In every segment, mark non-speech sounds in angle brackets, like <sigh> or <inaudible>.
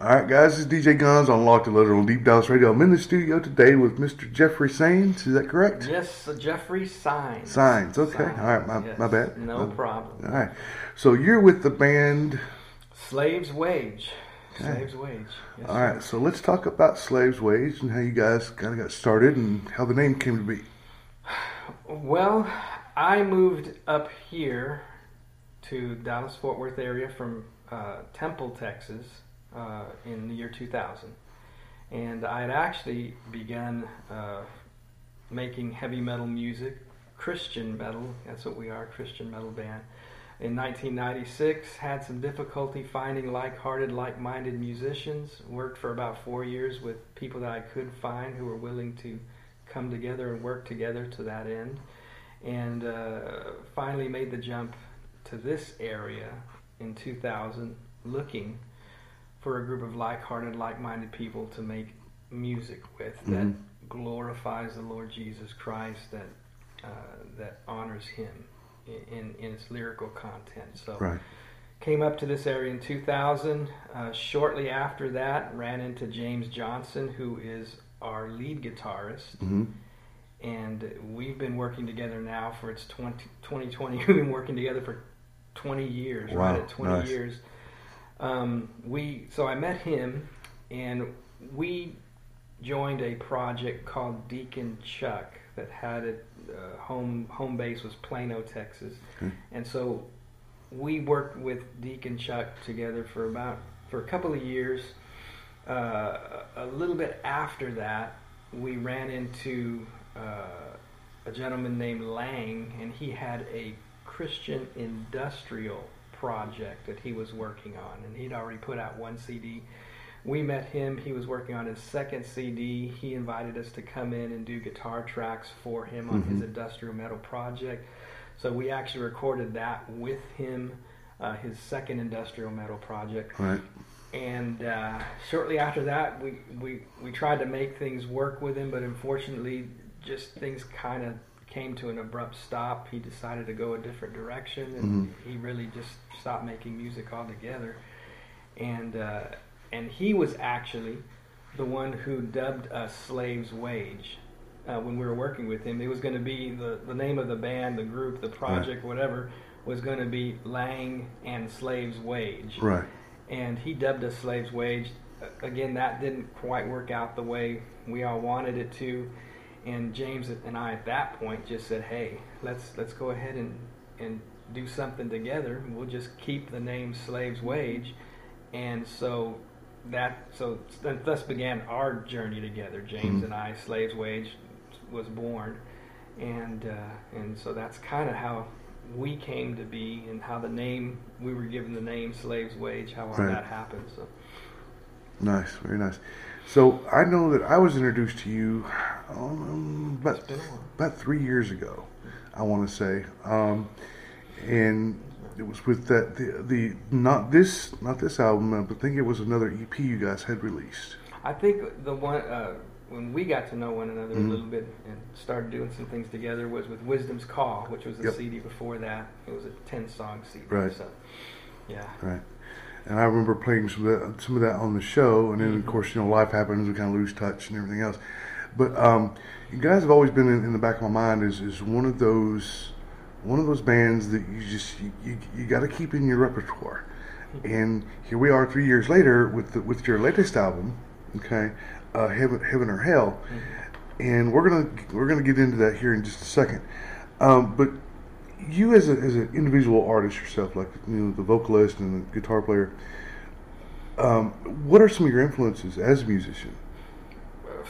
All right, guys, this is DJ Guns on Locked and Loaded on Deep Dallas Radio. I'm in the studio today with Mr. Jeffrey Sains. Is that correct? Yes, Jeffrey Signs. Signs. Okay. Signs, All right. My, yes. my bad. No My- problem. All right. So you're with the band. Slave's Wage. Okay. Slave's Wage. Yes, All sir. So let's talk about Slaves Wage and how you guys kind of got started and how the name came to be. Well, I moved up here to Dallas Fort Worth area from uh, Temple, Texas, uh, in the year 2000, and I had actually begun uh, making heavy metal music, Christian metal. That's what we are, Christian metal band. In 1996, had some difficulty finding like-hearted, like-minded musicians. Worked for about four years with people that I could find who were willing to come together and work together to that end. And uh, finally made the jump to this area in 2000, looking for a group of like-hearted, like-minded people to make music with that Mhm. glorifies the Lord Jesus Christ, that uh, that honors Him in, in, its lyrical content. So Right. came up to this area in 2000. Uh, shortly after that, ran into James Johnson, who is our lead guitarist, hmm and we've been working together now for it's 20, 2020. <laughs> We've been working together for 20 years, Wow, right at 20 nice. years. Um, we so I met him, and we joined a project called Deacon Chuck that had a uh, home home base was Plano, Texas, Okay. and so we worked with Deacon Chuck together for about for a couple of years. Uh, a little bit after that, we ran into uh, a gentleman named Lang, and he had a Christian industrial project that he was working on, and he'd already put out one CD. We met him. He was working on his second CD. He invited us to come in and do guitar tracks for him on his Mhm. industrial metal project. So we actually recorded that with him, uh, his second industrial metal project Right. and uh, shortly after that, we, we, we tried to make things work with him, but unfortunately, just things kind of came to an abrupt stop. He decided to go a different direction, and he really just stopped making music altogether. And uh, and he was actually the one who dubbed us Slaves Wage. Uh, when we were working with him, it was going to be the, the name of the band, the group, the project, whatever, was going to be Lang and Slaves Wage Right. and he dubbed us slaves wage again that didn't quite work out the way we all wanted it to and james and i at that point just said hey let's let's go ahead and and do something together we'll just keep the name slaves wage and so that so thus began our journey together james Mhm. and i slaves wage was born and uh, and so that's kind of how we came to be and how the name we were given the name slaves wage how all Right. that happened so Nice. Very nice. So I know that I was introduced to you um, about it's been a while about three years ago, I want to say, um, and it was with that the, the not this not this album, but I think it was another EP you guys had released. i think the one uh, when we got to know one another Mhm. a little bit and started doing some things together was with wisdom's call which was the Yep. cd before that it was a 10 song cd Right. so yeah Right. And I remember playing some of that, some of that on the show, and then of Mhm. course you know life happens, we kind of lose touch and everything else. But um, you guys have always been in, in the back of my mind is as one of those one of those bands that you just you, you, you got to keep in your repertoire. And here we are three years later with the, with your latest album, okay, uh, Heaven Heaven or Hell, and we're gonna we're gonna get into that here in just a second. Um, but you as a as an individual artist yourself, like you know the vocalist and the guitar player, um, what are some of your influences as a musician?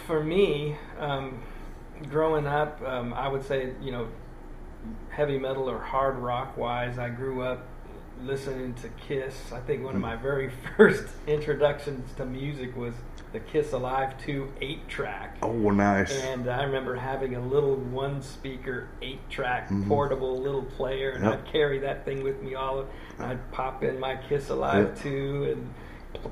for me, um, growing up, um, I would say, you know, heavy metal or hard rock wise, I grew up listening to Kiss. I think one of my very <laughs> first introductions to music was the Kiss Alive 2 8 track. Oh, nice. And I remember having a little one speaker, eight track Mhm. portable little player, and Yep. I'd carry that thing with me all. I'd pop in my Kiss Alive Yep. 2 and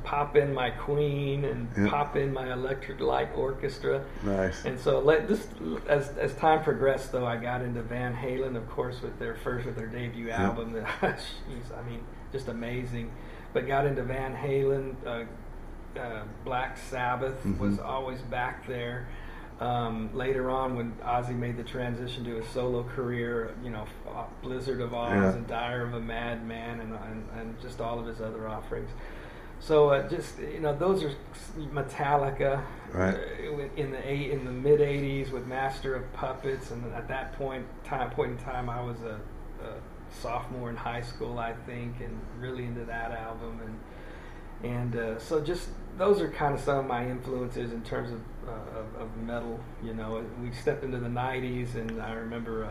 pop in my Queen and Yep. pop in my Electric Light Orchestra. nice. And so let this as as time progressed though I got into Van Halen of course with their first with their debut album that <laughs> jeez, I mean just amazing. But got into Van Halen uh, uh, Black Sabbath Mhm. was always back there. Um, later on, when Ozzy made the transition to a solo career, you know, Blizzard of Ozz Yeah. and Diary of a Madman, and, and and just all of his other offerings. So uh, just you know, those are Metallica Right. uh, in the eight in the mid '80s with Master of Puppets, and at that point time point in time, I was a, a sophomore in high school, I think, and really into that album, and and uh, so just those are kind of some of my influences in terms of uh, of, of metal. You know, we stepped into the '90s, and I remember.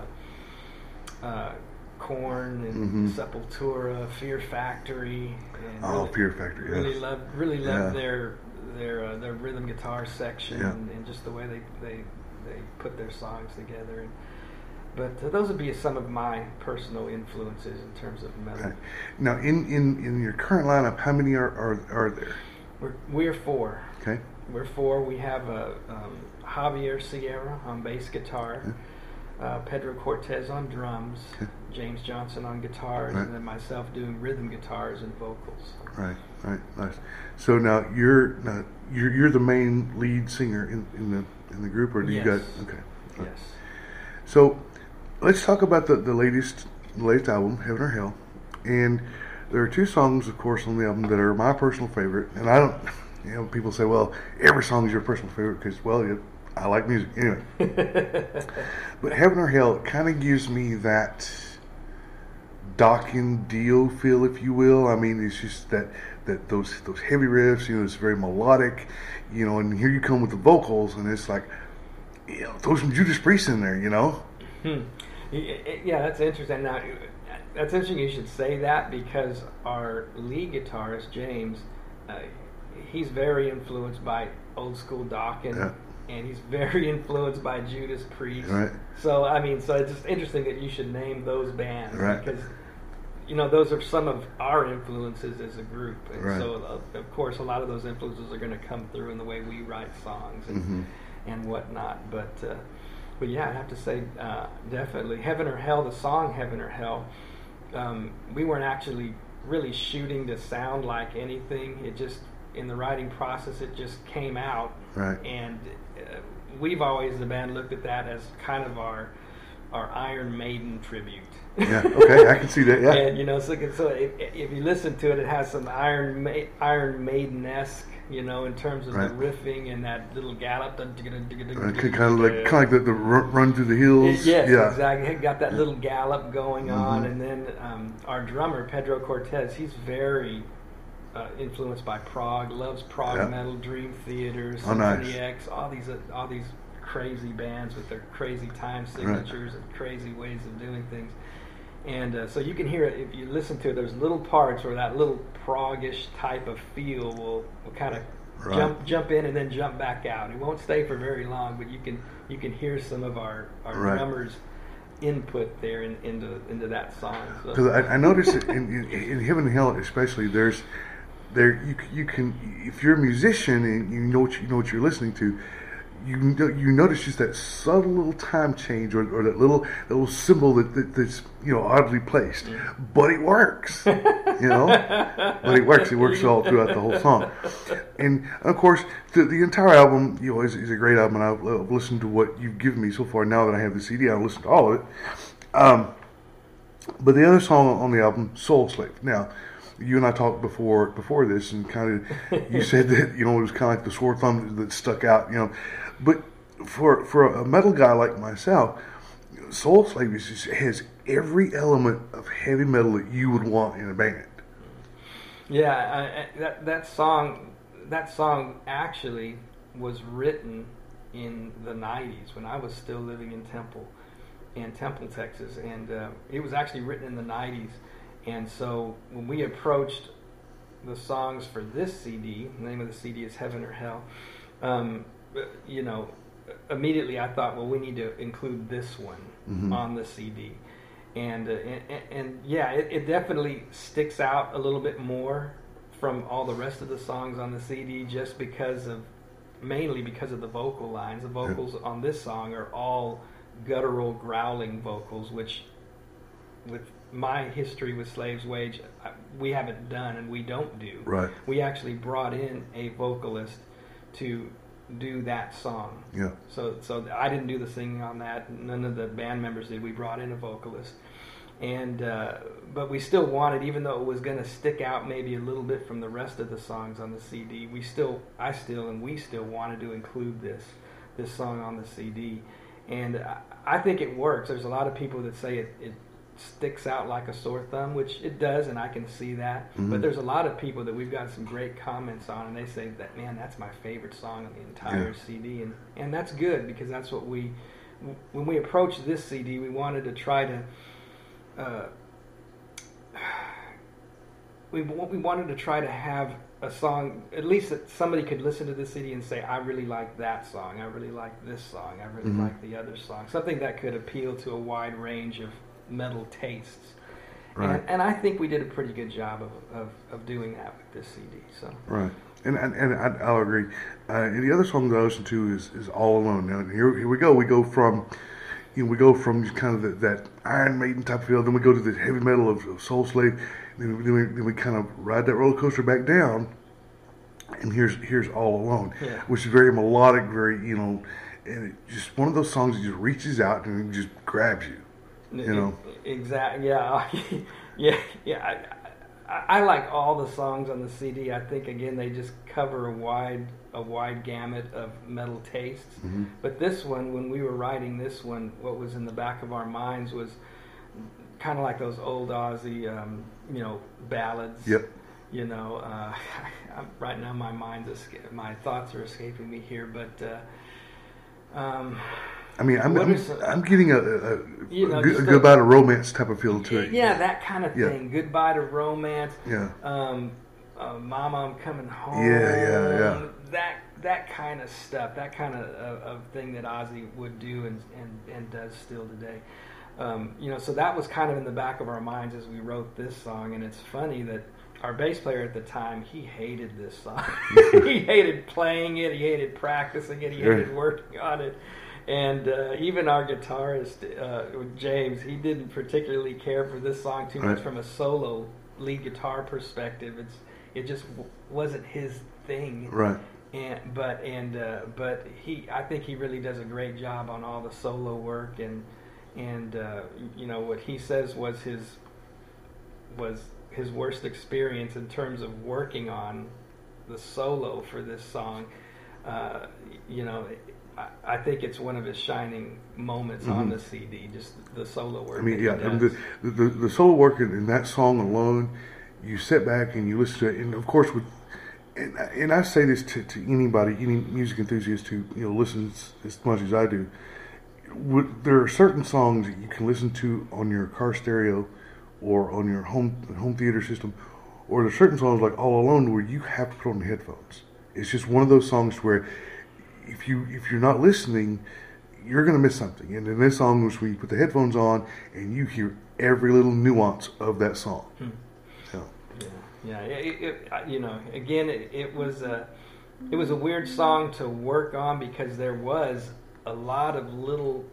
Uh, uh, Korn and Mhm. Sepultura, Fear Factory, and Oh, really- Fear Factory. really Yes. love really love Yeah. their their uh, their rhythm guitar section Yeah. and, and just the way they, they they put their songs together. And, but uh, those would be some of my personal influences in terms of metal. Okay. Now, in, in, in your current lineup, how many are, are, are there? We're we're four. Okay. We're four. We have uh, um, Javier Sierra on bass guitar, uh, Pedro Cortez on drums, Okay. James Johnson on guitars, Right. and then myself doing rhythm guitars and vocals. Right, right, nice. So now you're now you're you're the main lead singer in, in the in the group, or do you got okay? Yes. So let's talk about the the latest the latest album, Heaven or Hell, and there are two songs, of course, on the album that are my personal favorite, and I don't. You know, people say, "Well, every song is your personal favorite," because, well, it, I like music anyway. <laughs> But Heaven or Hell kind of gives me that Dokken Dio feel, if you will. I mean, it's just that that those those heavy riffs. You know, it's very melodic. You know, and here you come with the vocals, and it's like, you know, throw some Judas Priest in there. You know, Hmm. Yeah, that's interesting. Now, that's interesting. You should say that because our lead guitarist James, uh, he's very influenced by old school Dokken's, Yeah. and he's very <laughs> influenced by Judas Priest. Right. So, I mean, so it's just interesting that you should name those bands Right. because. You know, those are some of our influences as a group, and Right. so of, of course, a lot of those influences are going to come through in the way we write songs and, Mhm. and whatnot. But uh, but yeah, I have to say uh, definitely Heaven or Hell. The song Heaven or Hell. Um, we weren't actually really shooting to sound like anything. It just in the writing process, it just came out. Right. And uh, we've always the band looked at that as kind of our our Iron Maiden tribute. yeah, okay, I can see that. Yeah, <laughs> And you know, so, so if, if you listen to it, it has some Iron Ma- Iron Maiden esque, you know, in terms of Right. the riffing and that little gallop. Kind of like kind of like the, the run, through the hills. Yes, yeah. exactly. It got that little gallop going on, Mhm. and then um, our drummer Pedro Cortez, he's very uh, influenced by prog, loves prog Yeah. metal, Dream Theater, Oh, nice. X, all these uh, all these crazy bands with their crazy time signatures and crazy ways of doing things. And uh, so you can hear it if you listen to it. There's little parts where that little progish type of feel will, will kind of Right. jump jump in and then jump back out. It won't stay for very long, but you can you can hear some of our our Right. drummers input there in, into into that song. So- Because I, I noticed in, in, in Heaven and Hell, especially, there's there you you can if you're a musician and you know what you know what you're listening to, you you notice just that subtle little time change or, or that little that little cymbal that, that that's you know oddly placed, but it works, you know, <laughs> but it works. It works all throughout the whole song, and of course the, the entire album you know is, is a great album. And I've, I've listened to what you've given me so far. Now that I have the CD, I've listened to all of it. Um, but the other song on the album, Soul Slave. Now, you and I talked before before this, and kind of <laughs> you said that you know it was kind of like the sore thumb that stuck out. You know, but for for a metal guy like myself, Soul Slavers just, has every element of heavy metal that you would want in a band. Yeah, I, I, that that song that song actually was written in the '90s when I was still living in Temple, in Temple, Texas, and uh, it was actually written in the '90s. And so when we approached the songs for this CD, the name of the CD is Heaven or Hell. Um, you know, immediately I thought, well, we need to include this one Mhm. on the CD and uh, and, and, and yeah, it, it definitely sticks out a little bit more from all the rest of the songs on the CD, just because of mainly because of the vocal lines. The vocals on this song are all guttural, growling vocals, which with my history with Slaves Wage, we haven't done and we don't do. Right. We actually brought in a vocalist to do that song. Yeah. So so I didn't do the singing on that. None of the band members did. We brought in a vocalist, and uh, but we still wanted, even though it was going to stick out maybe a little bit from the rest of the songs on the CD. We still, I still, and we still wanted to include this this song on the CD, and I, I think it works. There's a lot of people that say it, it sticks out like a sore thumb, which it does, and I can see that. Mm-hmm. But there's a lot of people that we've got some great comments on, and they say that man, that's my favorite song on the entire Yeah. CD, and and that's good because that's what we when we approached this CD, we wanted to try to. Uh, <sighs> we we wanted to try to have a song at least that somebody could listen to the CD and say, "I really like that song. I really like this song. I really Mhm. like the other song." Something that could appeal to a wide range of metal tastes. Right. And, and I think we did a pretty good job of, of, of doing that with this CD. So Right. And and, and I, I'll agree. Uh, and the other song that I listen to is, is All Alone. Now here, here we go. We go from you know we go from just kind of the, that Iron Maiden type feel, then we go to the heavy metal of, of Soul Slave, then, we- then, we, then we kind of ride that roller coaster back down. And here's here's All Alone, Yeah. which is very melodic, very you know, and it just one of those songs that just reaches out and just grabs you. You know. exactly. <laughs> Yeah, yeah, yeah. I, I, like all the songs on the CD. I think again they just cover a wide a wide gamut of metal tastes. Mhm. But this one, when we were writing this one, what was in the back of our minds was kind of like those old Ozzy, um, you know, ballads. Yep. You know, uh, <laughs> right now my mind's esca- my thoughts are escaping me here, but. Uh, um, I mean, I'm I'm, is a- I'm getting a, a, You know, a, a goodbye to romance type of feel to it. Yeah, that kind of Yeah. thing. Goodbye to romance. Yeah. Um, uh, Mama, I'm coming home. Yeah, yeah, yeah. That that kind of stuff. That kind of, of, of thing that Ozzy would do and and, and does still today. Um, you know, so that was kind of in the back of our minds as we wrote this song. And it's funny that our bass player at the time he hated this song. <laughs> he <laughs> hated playing it. He hated practicing it. He hated working on it. And uh, even our guitarist uh, James, he didn't particularly care for this song too much Right. from a solo lead guitar perspective. It's it just w- wasn't his thing. Right. And but and uh, but he, I think he really does a great job on all the solo work and and uh, you know what he says was his was his worst experience in terms of working on the solo for this song. Uh, you know, I, I think it's one of his shining moments on Mhm. the CD. Just the solo work. I mean, yeah, and the, the the the solo work in, in that song alone, you sit back and you listen to it, and of course with, and, and I say this to, to anybody, any music enthusiast who you know listens as much as I do. Would, there are certain songs that you can listen to on your car stereo, or on your home home theater system, or there's certain songs like All Alone where you have to put on the headphones. It's just one of those songs where if you if you're not listening, you're gonna miss something. And in this song was where you put the headphones on and you hear every little nuance of that song. Hmm. So, Yeah, yeah. It, it, you know, again, it, it was a it was a weird song to work on because there was a lot of little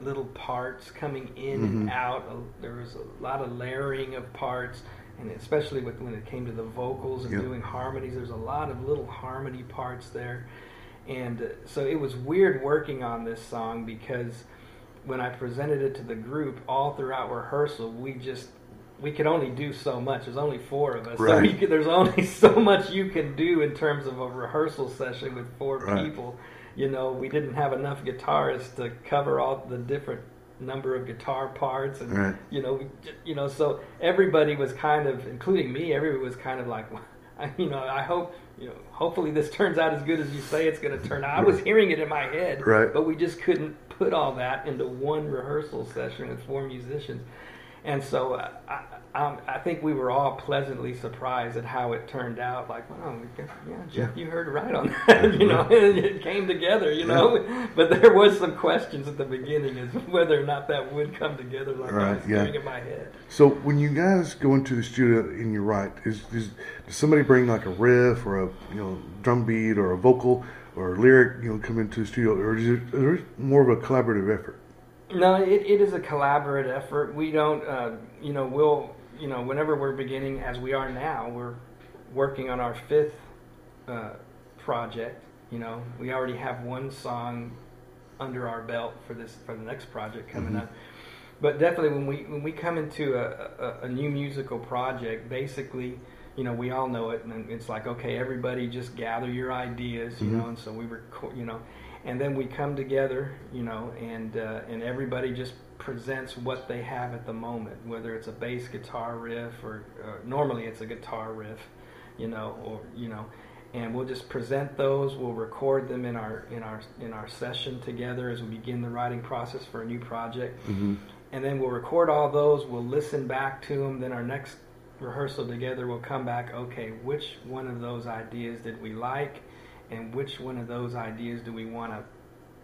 little parts coming in and Mhm. out. There was a lot of layering of parts, and especially with when it came to the vocals and Yep. doing harmonies, there's a lot of little harmony parts there, and uh, so it was weird working on this song because when I presented it to the group all throughout rehearsal, we just we could only do so much. There's only four of us, so Right. you could, there's only <laughs> so much you can do in terms of a rehearsal session with four Right. people. You know, we didn't have enough guitarists to cover all the different number of guitar parts, and Right. you know, we, you know, so everybody was kind of, including me, everybody was kind of like, <laughs> I, you know, I hope, you know, hopefully this turns out as good as you say it's going to turn out. I was hearing it in my head, Right. but we just couldn't put all that into one rehearsal session with four musicians. And so uh, I, I, I think we were all pleasantly surprised at how it turned out. Like, wow, we got- yeah, Jeff, you heard right on <laughs> that. you know, <laughs> it came together. You know, but there was some questions at the beginning as whether or not that would come together like I Right, was yeah. in my head. so when you guys go into the studio and you write, is, is does somebody bring like a riff or a you know drum beat or a vocal or a lyric you know come into the studio, or is it, is it more of a collaborative effort? No, it, it is a collaborative effort. We don't, uh, you know, we'll you know, whenever we're beginning, as we are now, we're working on our fifth uh, project. You know, we already have one song under our belt for this for the next project coming Mhm. up. But definitely, when we when we come into a, a, a new musical project, basically, you know, we all know it, and it's like, okay, everybody just gather your ideas, you Mhm. know, and so we record, you know, and then we come together, you know, and uh, and everybody just presents what they have at the moment, whether it's a bass guitar riff or uh, normally it's a guitar riff, you know, or you know, and we'll just present those. We'll record them in our in our in our session together as we begin the writing process for a new project hmm and then we'll record all those. We'll listen back to them. Then our next rehearsal together, we'll come back. Okay, which one of those ideas did we like, and which one of those ideas do we want to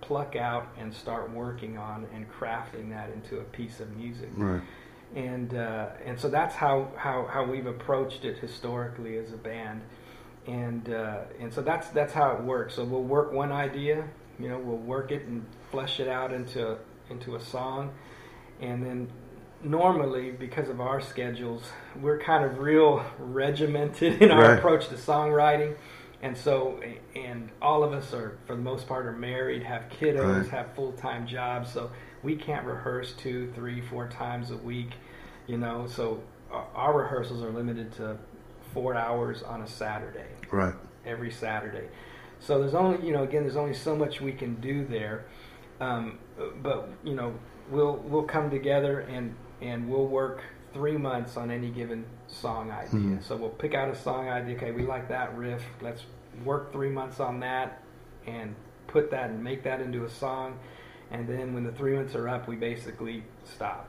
pluck out and start working on and crafting that into a piece of music? Right. and uh, and so that's how, how, how we've approached it historically as a band, and uh, and so that's that's how it works. So we'll work one idea, you know, we'll work it and flesh it out into into a song, and then normally because of our schedules, we're kind of real regimented <laughs> in our Right. approach to songwriting. And so, and all of us are, for the most part, are married, have kiddos, Right. have full time jobs. So we can't rehearse two, three, four times a week, you know. So our- our rehearsals are limited to four hours on a Saturday, Right. every Saturday. So there's only, you know, again, there's only so much we can do there. Um, but you know, we'll we'll come together and and we'll work three months on any given song idea. Mhm. So we'll pick out a song idea. Okay, we like that riff. Let's work three months on that and put that and make that into a song. And then when the three months are up, we basically stop.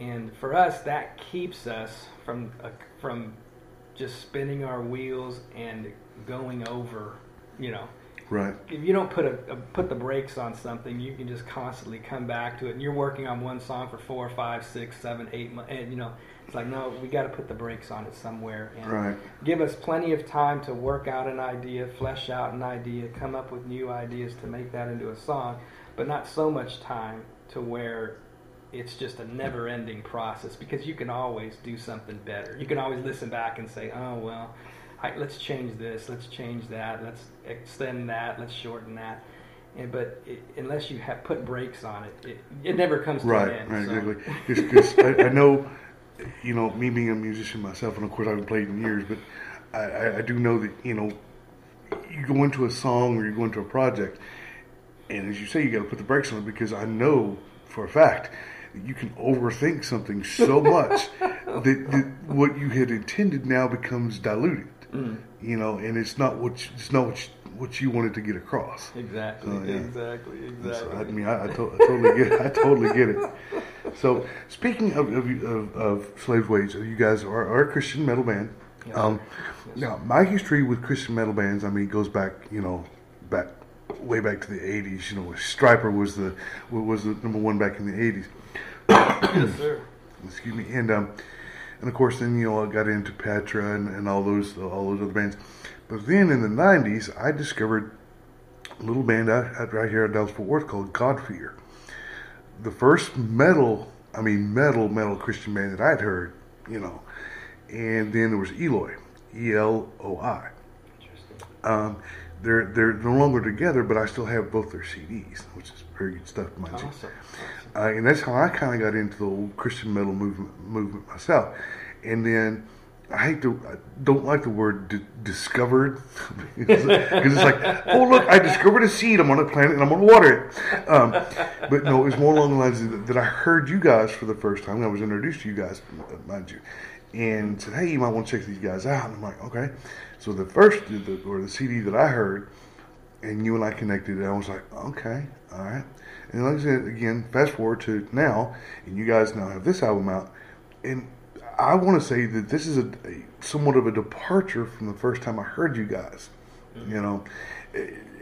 And for us, that keeps us from uh, from just spinning our wheels and going over, you know, Right. if you don't put a, a put the brakes on something, you can just constantly come back to it. And you're working on one song for four, five, six, seven, eight months, and you know like no, we got to put the brakes on it somewhere and Right. give us plenty of time to work out an idea, flesh out an idea, come up with new ideas to make that into a song, but not so much time to where it's just a never-ending process because you can always do something better. You can always listen back and say, "Oh well, I, let's change this, let's change that, let's extend that, let's shorten that." And, but it, unless you have put brakes on it, it, it never comes to Right, an end. right, so- exactly. Because I, I know, you know, me being a musician myself, and of course I haven't played in years, but I, I, do know that you know, you go into a song or you go into a project, and as you say, you got to put the brakes on it because I know for a fact that you can overthink something so <laughs> much that, that what you had intended now becomes diluted. Mm, You know, and it's not what you, it's not what you, what you wanted to get across. exactly, yeah. exactly, So, exactly. I mean, I, I, to- I totally get, It. I totally get it. So, speaking of of, of, of Slaves Wage, you guys are, are a Christian metal band. Yes. Um, Yes. now, my history with Christian metal bands, I mean, goes back, you know, back way back to the '80s. You know, Stryper was the was the number one back in the '80s. yes, sir. Excuse me, and um, and of course, then you know, I got into Petra and, and all those all those other bands. But then in the '90s, I discovered a little band out, out right here in Dallas Fort Worth called Godfear. The first metal, I mean metal metal Christian band that I'd heard, you know, and then there was Eloi, E L O I. Interesting. Um, they're they're no longer together, but I still have both their CDs, which is very good stuff, mind you. Awesome. awesome. Uh, and that's how I kind of got into the old Christian metal movement movement myself. And then I hate to, I don't like the word di- discovered <laughs> because it's like, oh look, I discovered a seed. I'm on a planet and I'm going to water it. Um, but no, it was more along the lines that, that I heard you guys for the first time. I was introduced to you guys, mind you, and said, hey, you might want to check these guys out. And I'm like, okay. So the first the, or the CD that I heard, and you and I connected, and I was like, okay, all right. And like I said, again, fast forward to now, and you guys now have this album out, and I want to say that this is a, a somewhat of a departure from the first time I heard you guys. You know,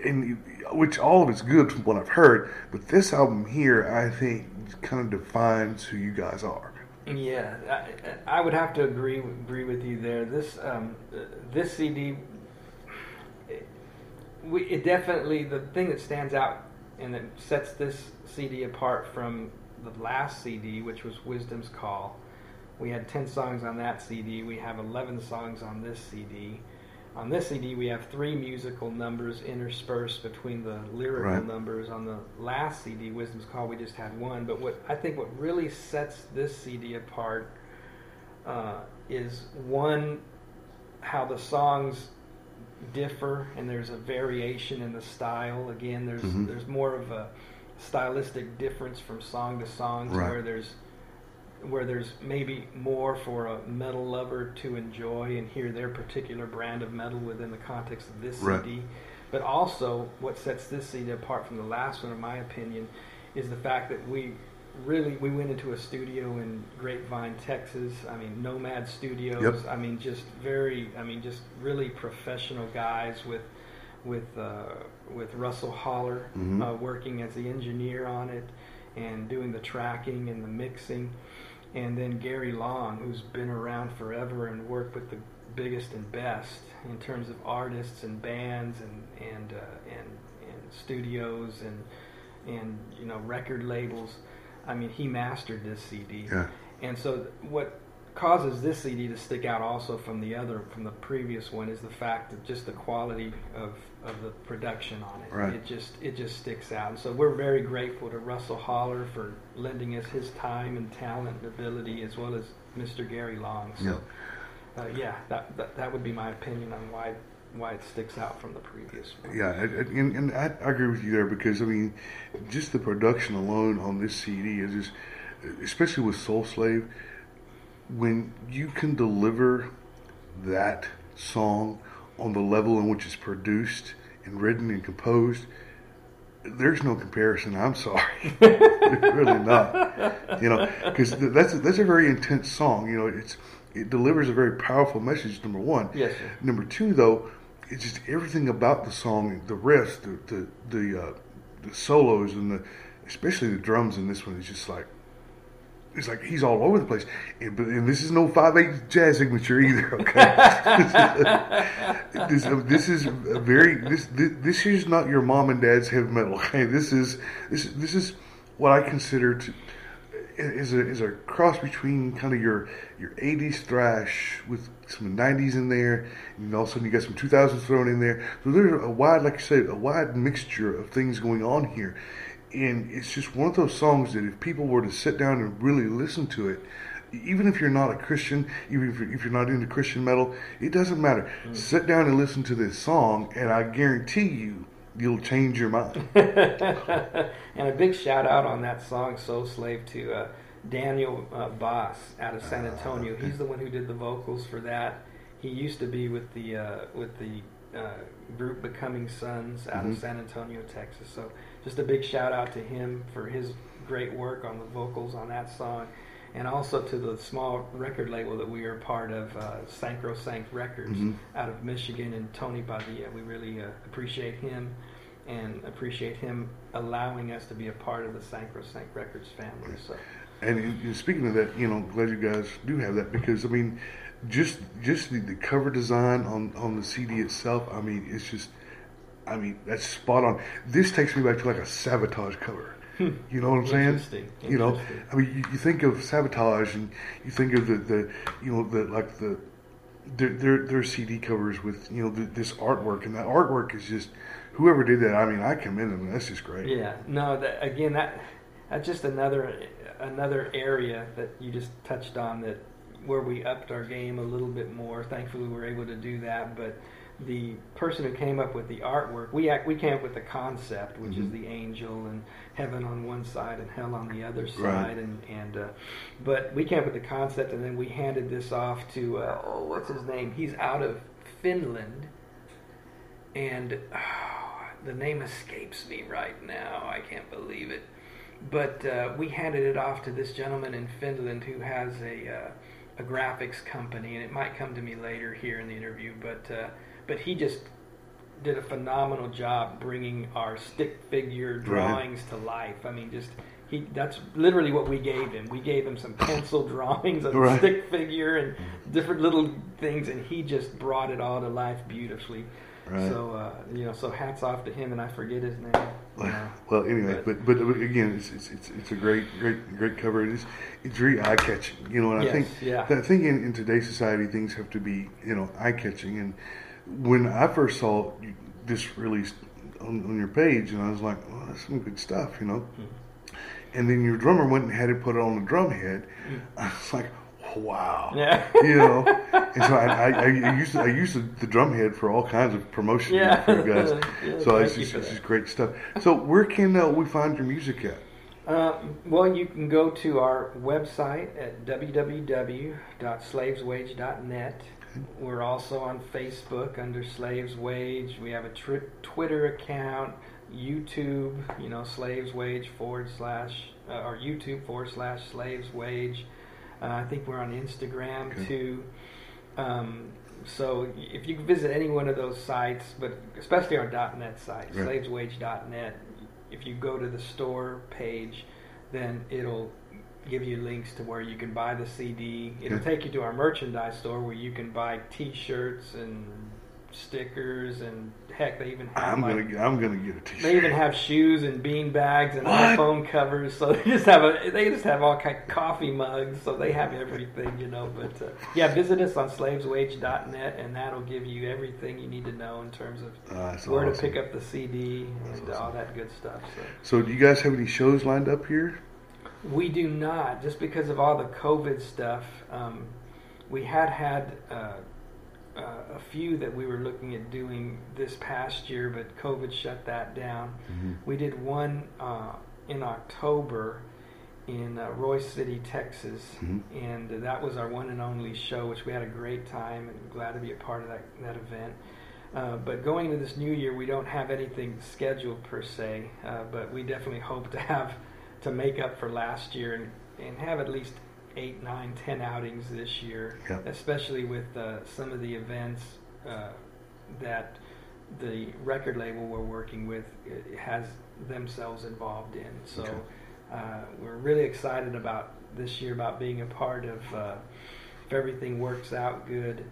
and which all of it's good from what I've heard, but this album here, I think, kind of defines who you guys are. Yeah, I, I would have to agree agree with you there. This um, this CD, it, we, it definitely the thing that stands out and that sets this CD apart from the last CD, which was Wisdom's Call, We had 10 songs on that CD. We have 11 songs on this CD. On this CD, we have three musical numbers interspersed between the lyrical Right. numbers. On the last CD, Wisdom's Call, we just had one. But what I think what really sets this CD apart uh, is one, how the songs differ, and there's a variation in the style. Again, there's Mhm. there's more of a stylistic difference from song to song, Right. where there's where there's maybe more for a metal lover to enjoy and hear their particular brand of metal within the context of this Right. CD. But also, what sets this CD apart from the last one, in my opinion, is the fact that we really we went into a studio in Grapevine, Texas. I mean, Nomad Studios. Yep. I mean, just very. I mean, just really professional guys with with uh, with Russell Holler Mhm. uh, working as the engineer on it and doing the tracking and the mixing, and then Gary Long, who's been around forever and worked with the biggest and best in terms of artists and bands and and uh, and, and studios and and you know record labels. I mean, he mastered this CD. Yeah. And so, what causes this CD to stick out also from the other, from the previous one, is the fact that just the quality of, of the production on it. Right. It just it just sticks out. And so, we're very grateful to Russell Holler for lending us his time and talent and ability, as well as Mr. Gary Long. So, uh, yeah, that, that that would be my opinion on why why it sticks out from the previous one. Yeah, and, and I, I agree with you there because I mean, just the production alone on this CD is just, especially with Soul Slave, when you can deliver that song on the level in which it's produced and written and composed, there's no comparison. I'm sorry, <laughs> really not. You know, because that's that's a very intense song. You know, it's it delivers a very powerful message. Number one, Yes, sir. Number two, though, it's just everything about the song, the riffs, the the the, uh, the solos, and the especially the drums in this one is just like it's like he's all over the place. And, and this is no five eight jazz signature either. Okay, <laughs> this, this is very this, this this is not your mom and dad's heavy metal. Okay, this is this this is what I consider to is a is a cross between kind of your your 80s thrash with some 90s in there, and all of a sudden you got some 2000s thrown in there. So there's a wide, like I said, a wide mixture of things going on here, and it's just one of those songs that if people were to sit down and really listen to it. Even if you're not a Christian, even if you're, if you're not into Christian metal, it doesn't matter. Sit down and listen to this song, and I guarantee you, you'll change your mind. <laughs> and a big shout out on that song "Soul Slave" to uh, Daniel uh, Boss out of San Antonio. He's the one who did the vocals for that. He used to be with the uh, with the uh, group Becoming Sons out Mhm. of San Antonio, Texas. So just a big shout out to him for his great work on the vocals on that song. And also to the small record label that we are part of, uh, Sancrosanct Records Mhm. out of Michigan, and Tony Badia. We really uh, appreciate him and appreciate him allowing us to be a part of the Sancrosanct Records family. So, And, and speaking of that, you know, glad you guys do have that because I mean, just just the, the cover design on on the CD itself. I mean, it's just, I mean, that's spot on. This takes me back to like a sabotage cover. Hmm. You know what I'm saying? Interesting, You know. I mean, you, you think of sabotage and you think of the, the you know the like the their their, their CD covers with you know the, this artwork and that artwork is just whoever did that. I mean, I commend them. That's just great. yeah, no, that, again, that that's just another another area that you just touched on that where we upped our game a little bit more. Thankfully, we were able to do that, but. The person who came up with the artwork, we act, we came up with the concept, which is Mhm. the angel and heaven on one side and hell on the other side, Right. and and uh, but we came up with the concept, and then we handed this off to uh, oh, what's his name? He's out of Finland, and oh, <sighs> the name escapes me right now. I can't believe it. But uh, we handed it off to this gentleman in Finland who has a uh, a graphics company, and it might come to me later here in the interview. But uh, but he just did a phenomenal job bringing our stick figure drawings to life. I mean, just he that's literally what we gave him. We gave him some pencil <laughs> drawings of Right. a stick figure and different little things, and he just brought it all to life beautifully. Right. So uh, you know, so hats off to him, and I forget his name. you know. Well, anyway, but but again, it's it's, it's, it's a great great great cover. It is it's very eye catching, you know. And I think yeah. I think in, in today's society, things have to be you know eye catching. And when I first saw this released on, on your page, and I was like, well, that's some good stuff, you know. Hmm. And then your drummer went and had it put on the drum head. <laughs> I was like, wow. Yeah. you know. And so I, I, I used I used the, the drum head for all kinds of promotion Yeah. for you guys. <laughs> Yeah, so it's just, it's just great stuff. So where can uh, we find your music at? Uh, well, you can go to our website at www.slaveswage.net. We're also on Facebook under Slaves Wage. We have a tri- Twitter account, YouTube, you know, Slaves Wage forward slash, uh, or YouTube forward slash Slaves Wage. Uh, I think we're on Instagram Okay. too. Um, so if you visit any one of those sites, but especially our .net site, Right. slaveswage.net, if you go to the store page, then it'll give you links to where you can buy the CD. It'll Okay. take you to our merchandise store where you can buy T-shirts and stickers and heck, they even have I'm like gonna I'm gonna get a T-shirt. they even have shoes and bean bags and What? iPhone covers. So they just have a they just have all kind of coffee mugs. So they have everything, you know. But uh, yeah, visit us on slaveswage.net and that'll give you everything you need to know in terms of that's where to pick up the CD That's and awesome. all that good stuff. So. So do you guys have any shows lined up here? We do not, just because of all the COVID stuff. Um, we had had uh, uh, a few that we were looking at doing this past year, but COVID shut that down. We did one uh, in October in uh, Royse City, Texas, Mhm. and that was our one and only show, which we had a great time and glad to be a part of that, that event. Uh, but going into this new year, we don't have anything scheduled per se, uh, but we definitely hope to have to make up for last year and, and have at least eight, nine, ten outings this year, Yeah. especially with uh, some of the events uh, that the record label we're working with has themselves involved in. So Okay. uh, we're really excited about this year about being a part of, uh, if everything works out good,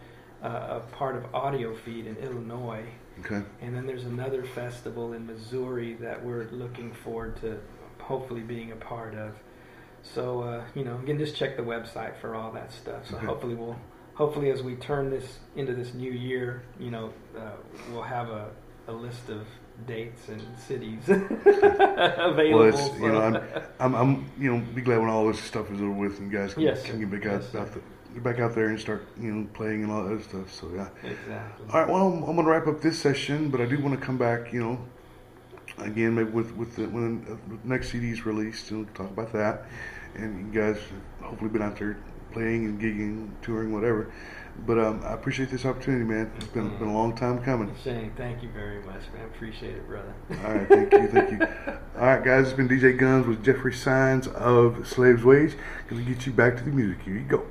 uh, a part of Audio Feed in Illinois. Okay. And then there's another festival in Missouri that we're looking forward to hopefully being a part of. So uh, you know, again, just check the website for all that stuff. So Okay. hopefully we'll, hopefully as we turn this into this new year, you know, uh, we'll have a, a list of dates and cities <laughs> available. Well, it's you know I'm, <laughs> I'm I'm you know be glad when all this stuff is over with and guys can, Yes, can get back out, Yes, out the, back out there and start you know playing and all that other stuff. So yeah. exactly. All right. Well, I'm, I'm going to wrap up this session, but I do want to come back. You know, again maybe with with the, when the next CD is released, and we'll talk about that. And you guys have hopefully been out there playing and gigging, touring, whatever. But um, I appreciate this opportunity, man. It's been been a long time coming. Shane, thank you very much, man. Appreciate it, brother. All right, thank you, thank you. <laughs> All right, guys, it's been DJ Guns with Jeffrey Signs of Slaves Wage. Gonna get you back to the music. Here you go.